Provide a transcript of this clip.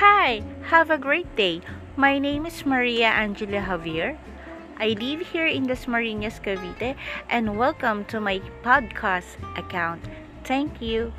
Hi, have a great day. My name is Maria Angela Javier. I live here in Dasmariñas, Cavite, and welcome to my podcast account. Thank you.